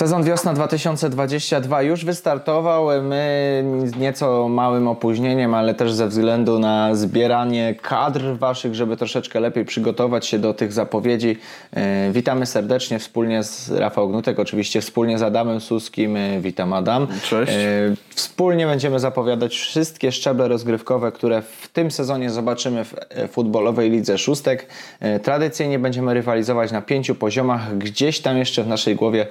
Sezon wiosna 2022 już wystartował. My nieco małym opóźnieniem, ale też ze względu na zbieranie kadr waszych, żeby troszeczkę lepiej przygotować się do tych zapowiedzi. E, witamy serdecznie wspólnie z Rafał Gnutek, oczywiście wspólnie z Adamem Suskim. E, witam Adam. Cześć. E, wspólnie będziemy zapowiadać wszystkie szczeble rozgrywkowe, które w tym sezonie zobaczymy w futbolowej lidze szóstek. Tradycyjnie będziemy rywalizować na pięciu poziomach. Gdzieś tam jeszcze w naszej głowie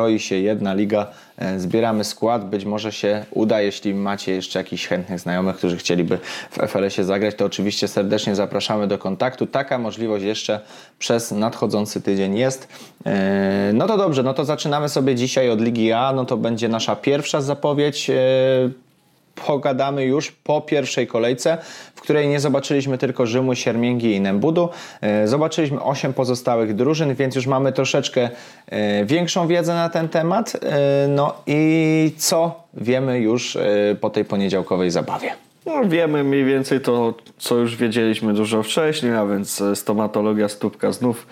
roi się jedna liga, e, zbieramy skład, być może się uda, jeśli macie jeszcze jakichś chętnych znajomych, którzy chcieliby w FLS-ie zagrać, to oczywiście serdecznie zapraszamy do kontaktu. Taka możliwość jeszcze przez nadchodzący tydzień jest. E, no to dobrze, no to zaczynamy sobie dzisiaj od Ligi A, no to będzie nasza pierwsza zapowiedź e, pogadamy już po pierwszej kolejce, w której nie zobaczyliśmy tylko Rzymu, Siermięgi i Nembudu. E, zobaczyliśmy 8 pozostałych drużyn, więc już mamy troszeczkę e, większą wiedzę na ten temat. E, no i co wiemy już po tej poniedziałkowej zabawie? No, wiemy mniej więcej to, co już wiedzieliśmy dużo wcześniej, a więc stomatologia stópka znów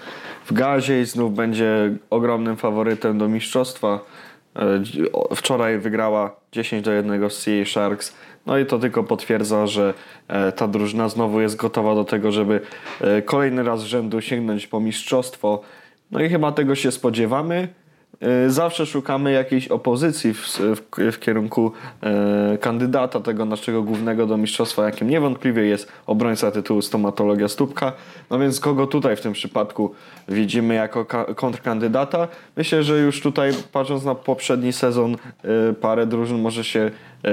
w gazie i znów będzie ogromnym faworytem do mistrzostwa. Wczoraj wygrała 10 do 1 z CA Sharks. No i to tylko potwierdza, że e, ta drużyna znowu jest gotowa do tego, żeby e, kolejny raz rzędu sięgnąć po mistrzostwo. No i chyba tego się spodziewamy. E, zawsze szukamy jakiejś opozycji w, w, w kierunku e, kandydata tego naszego głównego do mistrzostwa, jakim niewątpliwie jest obrońca tytułu stomatologia stópka. No więc kogo tutaj w tym przypadku widzimy jako kontrkandydata? Myślę, że już tutaj patrząc na poprzedni sezon e, parę drużyn może się, e,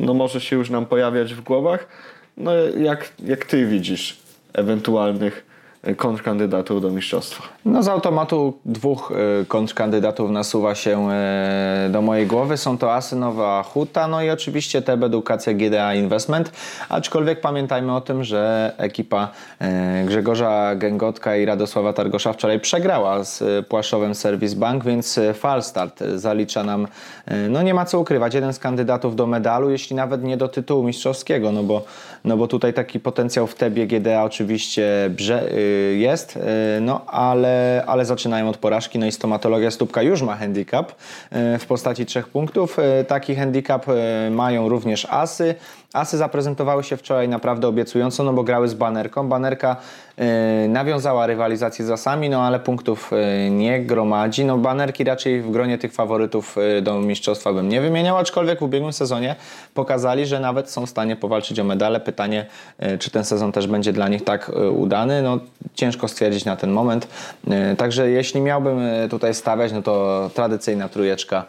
no może się już nam pojawiać w głowach. No jak, jak ty widzisz ewentualnych kontrkandydatów do mistrzostwa? No z automatu dwóch e, kontrkandydatów nasuwa się e, do mojej głowy. Są to Asynowa Huta, no i oczywiście TEB Edukacja GDA Investment. Aczkolwiek pamiętajmy o tym, że ekipa e, Grzegorza Gęgotka i Radosława Targosza wczoraj przegrała z Płaszowem Service Bank, więc falstart zalicza nam, no nie ma co ukrywać, jeden z kandydatów do medalu, jeśli nawet nie do tytułu mistrzowskiego, no bo, no bo tutaj taki potencjał w TEBie GDA oczywiście brze, jest, no ale ale zaczynają od porażki. No i stomatologia stópka już ma handicap e, w postaci trzech punktów. Taki handicap mają również asy. Asy zaprezentowały się wczoraj naprawdę obiecująco, no bo grały z banerką. Banerka y, nawiązała rywalizację z asami, no ale punktów y, nie gromadzi. No banerki raczej w gronie tych faworytów y, do mistrzostwa bym nie wymieniał, aczkolwiek w ubiegłym sezonie pokazali, że nawet są w stanie powalczyć o medale. Pytanie, czy ten sezon też będzie dla nich tak udany, no ciężko stwierdzić na ten moment. Także jeśli miałbym tutaj stawiać, no to tradycyjna trójeczka,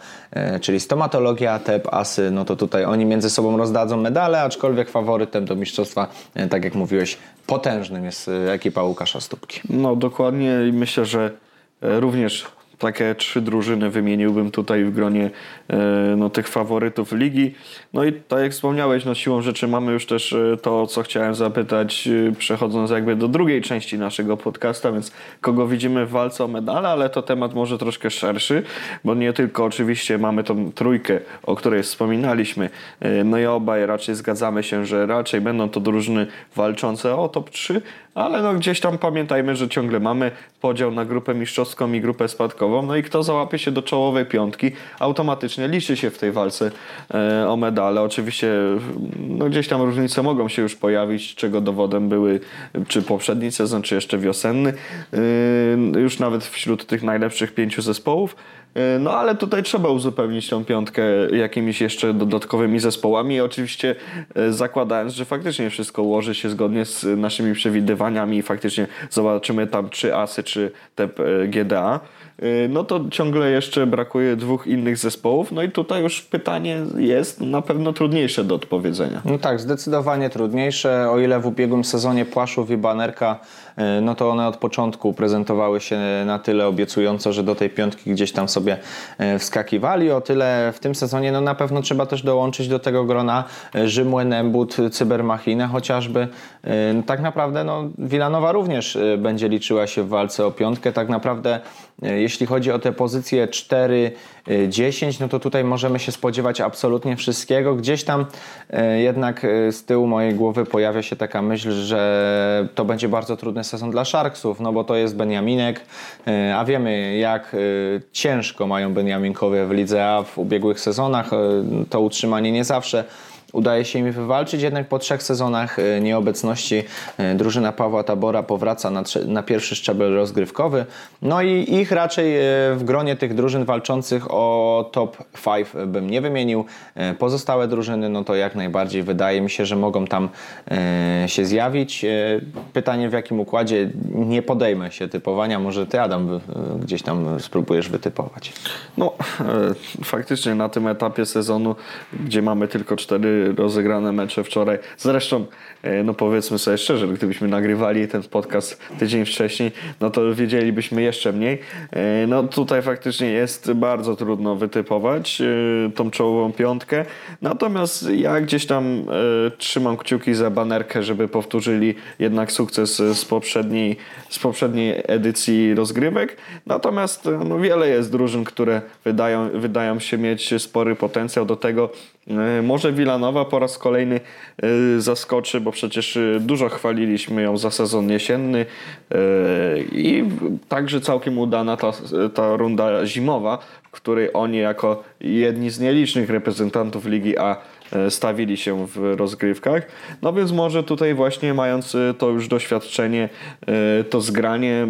czyli stomatologia, TEP, asy, no to tutaj oni między sobą rozdadzą medale, aczkolwiek faworytem do mistrzostwa, e, tak jak mówiłeś, potężnym jest e, ekipa Łukasza Stópki. No dokładnie i myślę, że e, również takie trzy drużyny wymieniłbym tutaj w gronie e, no, tych faworytów ligi. No i tak jak wspomniałeś, no siłą rzeczy mamy już też e, to, co chciałem zapytać, e, przechodząc jakby do drugiej części naszego podcasta, więc kogo widzimy w walce o medale, ale to temat może troszkę szerszy, bo nie tylko oczywiście mamy tą trójkę, o której wspominaliśmy, no i obaj raczej zgadzamy się, że raczej będą to drużyny walczące o top 3, ale no gdzieś tam pamiętajmy, że ciągle mamy podział na grupę mistrzowską i grupę spadkową, no i kto załapie się do czołowej piątki, automatycznie liczy się w tej walce e, o medale. Oczywiście no gdzieś tam różnice mogą się już pojawić, czego dowodem były czy poprzedni sezon, czy jeszcze wiosenny, e, już nawet wśród tych najlepszych pięciu zespołów. E, no ale tutaj trzeba uzupełnić tą piątkę jakimiś jeszcze dodatkowymi zespołami. Oczywiście e, zakładając, że faktycznie wszystko ułoży się zgodnie z naszymi przewidywaniami i faktycznie zobaczymy tam czy asy, czy te e, GDA. No to ciągle jeszcze brakuje dwóch innych zespołów. No i tutaj już pytanie jest na pewno trudniejsze do odpowiedzenia. No tak, zdecydowanie trudniejsze. O ile w ubiegłym sezonie Płaszów i Banerka, no to one od początku prezentowały się na tyle obiecująco, że do tej piątki gdzieś tam sobie y, wskakiwali. O tyle w tym sezonie no na pewno trzeba też dołączyć do tego grona Rzymły, Nembut, Cybermachinę chociażby. No tak naprawdę no, Wilanowa również będzie liczyła się w walce o piątkę. Tak naprawdę jeśli chodzi o te pozycje 4-10, no to tutaj możemy się spodziewać absolutnie wszystkiego. Gdzieś tam e, jednak e, z tyłu mojej głowy pojawia się taka myśl, że to będzie bardzo trudny sezon dla Sharksów, no bo to jest Beniaminek, e, a wiemy jak ciężko ciężko mają Beniaminkowie w lidze A w ubiegłych sezonach. E, to utrzymanie nie zawsze udaje się im wywalczyć, jednak po trzech sezonach e, nieobecności e, drużyna Pawła Tabora powraca na, na, pierwszy szczebel rozgrywkowy. No i ich raczej e, w gronie tych drużyn walczących o top 5 bym nie wymienił. Pozostałe drużyny, no to jak najbardziej wydaje mi się, że mogą tam się zjawić. Pytanie w jakim układzie nie podejmę się typowania. Może ty Adam gdzieś tam spróbujesz wytypować. No faktycznie na tym etapie sezonu, gdzie mamy tylko cztery rozegrane mecze wczoraj. Zresztą, e, no powiedzmy sobie szczerze, gdybyśmy nagrywali ten podcast tydzień wcześniej, no to wiedzielibyśmy jeszcze mniej. E, no tutaj faktycznie jest bardzo trudno wytypować e, tą czołową piątkę. Natomiast ja gdzieś tam trzymam kciuki za banerkę, żeby powtórzyli jednak sukces z poprzedniej, z poprzedniej edycji rozgrywek. Natomiast no, wiele jest drużyn, które wydają, wydają się mieć spory potencjał do tego, może Wilanowa po raz kolejny e, zaskoczy, bo przecież e, dużo chwaliliśmy ją za sezon jesienny i także całkiem udana ta, ta runda zimowa, w której oni jako jedni z nielicznych reprezentantów Ligi A stawili się w rozgrywkach. No więc może tutaj właśnie mając to już doświadczenie, to zgranie,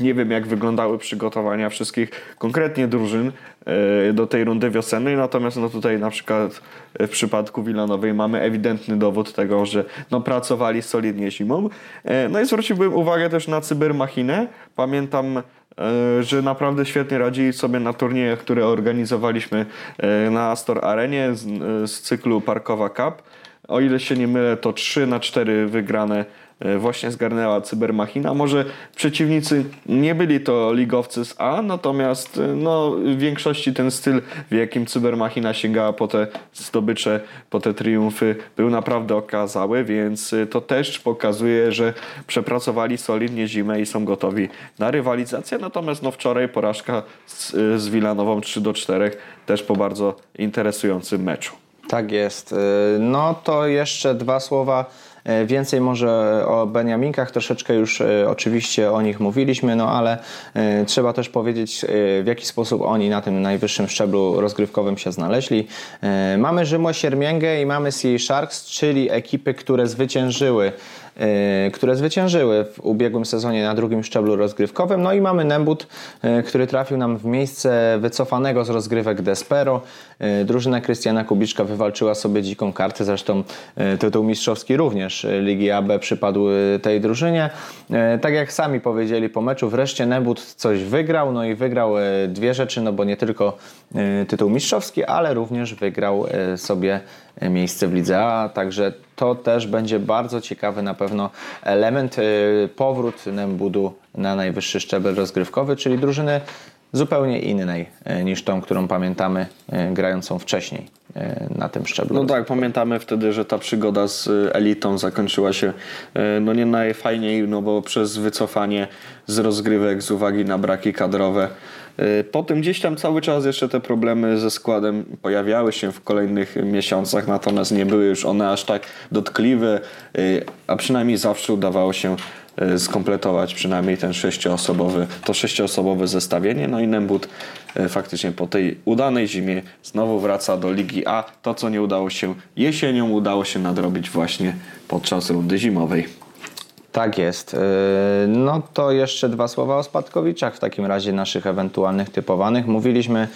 nie wiem jak wyglądały przygotowania wszystkich konkretnie drużyn, E, do tej rundy wiosennej, natomiast no tutaj na przykład w przypadku Wilanowej mamy ewidentny dowód tego, że no pracowali solidnie zimą. E, no i zwróciłbym uwagę też na cybermachinę. Pamiętam e, że naprawdę świetnie radzili sobie na turniejach, które organizowaliśmy na Astor Arenie z, z cyklu Parkowa Cup. O ile się nie mylę, to 3 na 4 wygrane E, właśnie zgarnęła Cybermachina. Może przeciwnicy nie byli to ligowcy z A, natomiast e, no, w większości ten styl, w jakim Cybermachina sięgała po te zdobycze, po te triumfy, był naprawdę okazały, więc e, to też pokazuje, że przepracowali solidnie zimę i są gotowi na rywalizację. Natomiast no, wczoraj porażka z, z Wilanową 3 do 4 też po bardzo interesującym meczu. Tak jest. No to jeszcze dwa słowa E, więcej może o Beniaminkach, troszeczkę już e, oczywiście o nich mówiliśmy, no ale e, trzeba też powiedzieć, w jaki sposób oni na tym najwyższym szczeblu rozgrywkowym się znaleźli. Mamy Rzymło Siermięgę i mamy Sea Sharks, czyli ekipy, które zwyciężyły E, które zwyciężyły w ubiegłym sezonie na drugim szczeblu rozgrywkowym. No i mamy Nembut, e, który trafił nam w miejsce wycofanego z rozgrywek Despero. E, drużyna Krystiana Kubiczka wywalczyła sobie dziką kartę, zresztą tytuł mistrzowski również Ligi AB przypadł tej drużynie. Tak jak sami powiedzieli po meczu, wreszcie Nembut coś wygrał, no i wygrał dwie rzeczy, no bo nie tylko tytuł mistrzowski, ale również wygrał sobie miejsce w Lidze A, także to też będzie bardzo ciekawy na pewno element, y, powrót Nembudu na najwyższy szczebel rozgrywkowy, czyli drużyny zupełnie innej y, niż tą, którą pamiętamy grającą wcześniej na tym szczeblu. No tak, pamiętamy wtedy, że ta przygoda z elitą zakończyła się no nie najfajniej, no bo przez wycofanie z rozgrywek z uwagi na braki kadrowe potem gdzieś tam cały czas jeszcze te problemy ze składem pojawiały się w kolejnych miesiącach, natomiast nie były już one aż tak dotkliwe, y, a przynajmniej zawsze udawało się y, skompletować przynajmniej ten sześcioosobowy, to sześcioosobowe zestawienie. No i Nembut faktycznie po tej udanej zimie znowu wraca do Ligi A. To, co nie udało się jesienią, udało się nadrobić właśnie podczas rundy zimowej. Tak jest. Y, no to jeszcze dwa słowa o spadkowiczach w takim razie naszych ewentualnych typowanych. Mówiliśmy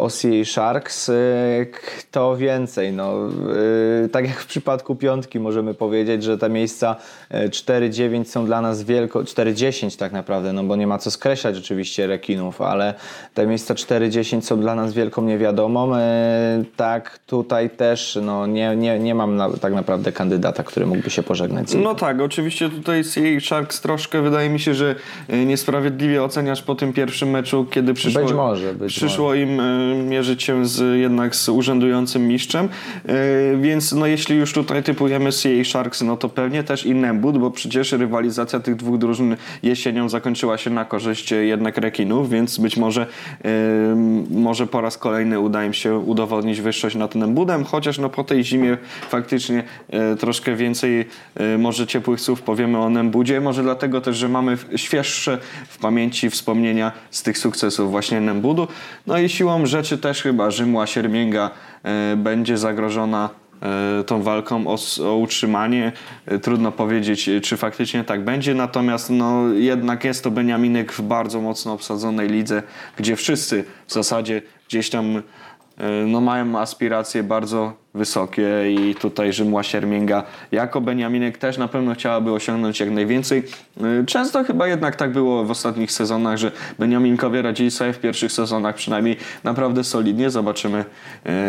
OCA Sharks. Y, kto więcej? No, y, tak jak w przypadku piątki możemy powiedzieć, że te miejsca 4-9 y, są dla nas wielko, 4-10 tak naprawdę, no bo nie ma co skreślać oczywiście rekinów, ale te miejsca 4-10 są dla nas wielką niewiadomą. Tak, tutaj też no, nie, nie, nie mam na, tak naprawdę kandydata, który mógłby się pożegnać. No tak, oczywiście tutaj CA Sharks troszkę wydaje mi się, że niesprawiedliwie oceniasz po tym pierwszym meczu, kiedy przyszło, być może, być przyszło może. im mierzyć się z, jednak z urzędującym mistrzem, więc no jeśli już tutaj typujemy CA Sharks, no to pewnie też i Nembut, bo przecież rywalizacja tych dwóch drużyn jesienią zakończyła się na korzyść jednak rekinów, więc być może może po raz kolejny uda im się udowodnić wyższość nad Nembudem, chociaż no po tej zimie faktycznie troszkę więcej może ciepłych słów powiemy o Nembudzie, może dlatego też, że mamy świeższe w pamięci wspomnienia z tych sukcesów właśnie Nembudu. No i siłą rzeczy też chyba Rzymła Siermięga e, będzie zagrożona e, tą walką o, o, utrzymanie. E, trudno powiedzieć, czy faktycznie tak będzie, natomiast no, jednak jest to Beniaminek w bardzo mocno obsadzonej lidze, gdzie wszyscy w zasadzie gdzieś tam no, mają aspiracje bardzo wysokie i tutaj Rzymła Siermięga jako Beniaminek też na pewno chciałaby osiągnąć jak najwięcej. Y, często chyba jednak tak było w ostatnich sezonach, że Beniaminkowie radzili sobie w pierwszych sezonach przynajmniej naprawdę solidnie. Zobaczymy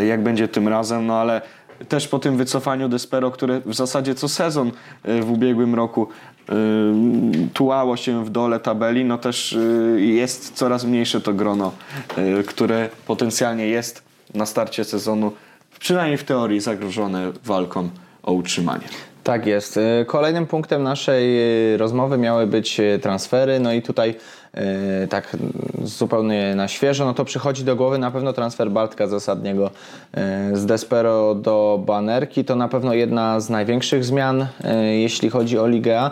y, jak będzie tym razem, no ale też po tym wycofaniu Despero, które w zasadzie co sezon w ubiegłym roku tułało się w dole tabeli, no też jest coraz mniejsze to grono, które potencjalnie jest na starcie sezonu przynajmniej w teorii zagrożone walką o utrzymanie. Tak jest. E, kolejnym punktem naszej e, rozmowy miały być e, transfery. No i tutaj tak zupełnie na świeżo, no to przychodzi do głowy na pewno transfer Bartka Zasadniego z Despero do Banerki. To na pewno jedna z największych zmian, jeśli chodzi o Ligę.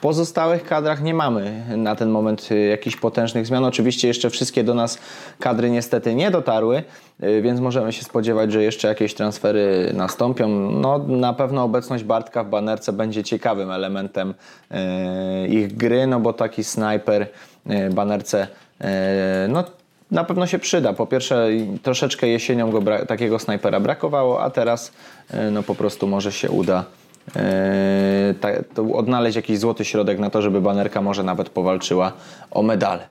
Pozostałych kadrach nie mamy na ten moment jakichś potężnych zmian. Oczywiście jeszcze wszystkie do nas kadry niestety nie dotarły, więc możemy się spodziewać, że jeszcze jakieś transfery nastąpią. No, na pewno obecność Bartka w banerce będzie ciekawym elementem ich gry, no bo taki snajper banerce, no na pewno się przyda. Po pierwsze, troszeczkę jesienią go takiego snajpera brakowało, a teraz no po prostu może się uda ta, odnaleźć jakiś złoty środek na to, żeby banerka może nawet powalczyła o medale.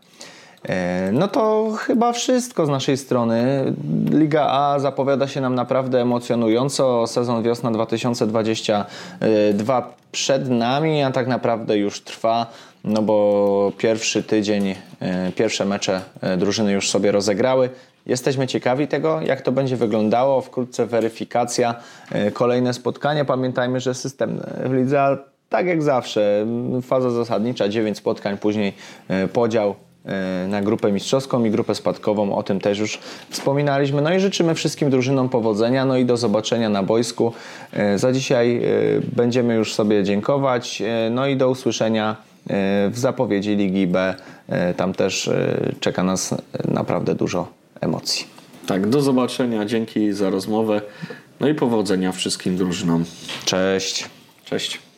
No to chyba wszystko z naszej strony. Liga A zapowiada się nam naprawdę emocjonująco. Sezon wiosna 2022 przed nami, a tak naprawdę już trwa no bo pierwszy tydzień, e, pierwsze mecze e, drużyny już sobie rozegrały. Jesteśmy ciekawi tego, jak to będzie wyglądało. Wkrótce weryfikacja, e, kolejne spotkania. Pamiętajmy, że system w lidze, tak jak zawsze, faza zasadnicza, 9 spotkań, później podział na grupę mistrzowską i grupę spadkową. O tym też już wspominaliśmy. No i życzymy wszystkim drużynom powodzenia. No i do zobaczenia na boisku. Za dzisiaj będziemy już sobie dziękować. No i do usłyszenia w zapowiedzi Ligi B. E, tam też e, czeka nas naprawdę dużo emocji. Tak, do zobaczenia. Dzięki za rozmowę. No i powodzenia wszystkim drużynom. Cześć. Cześć.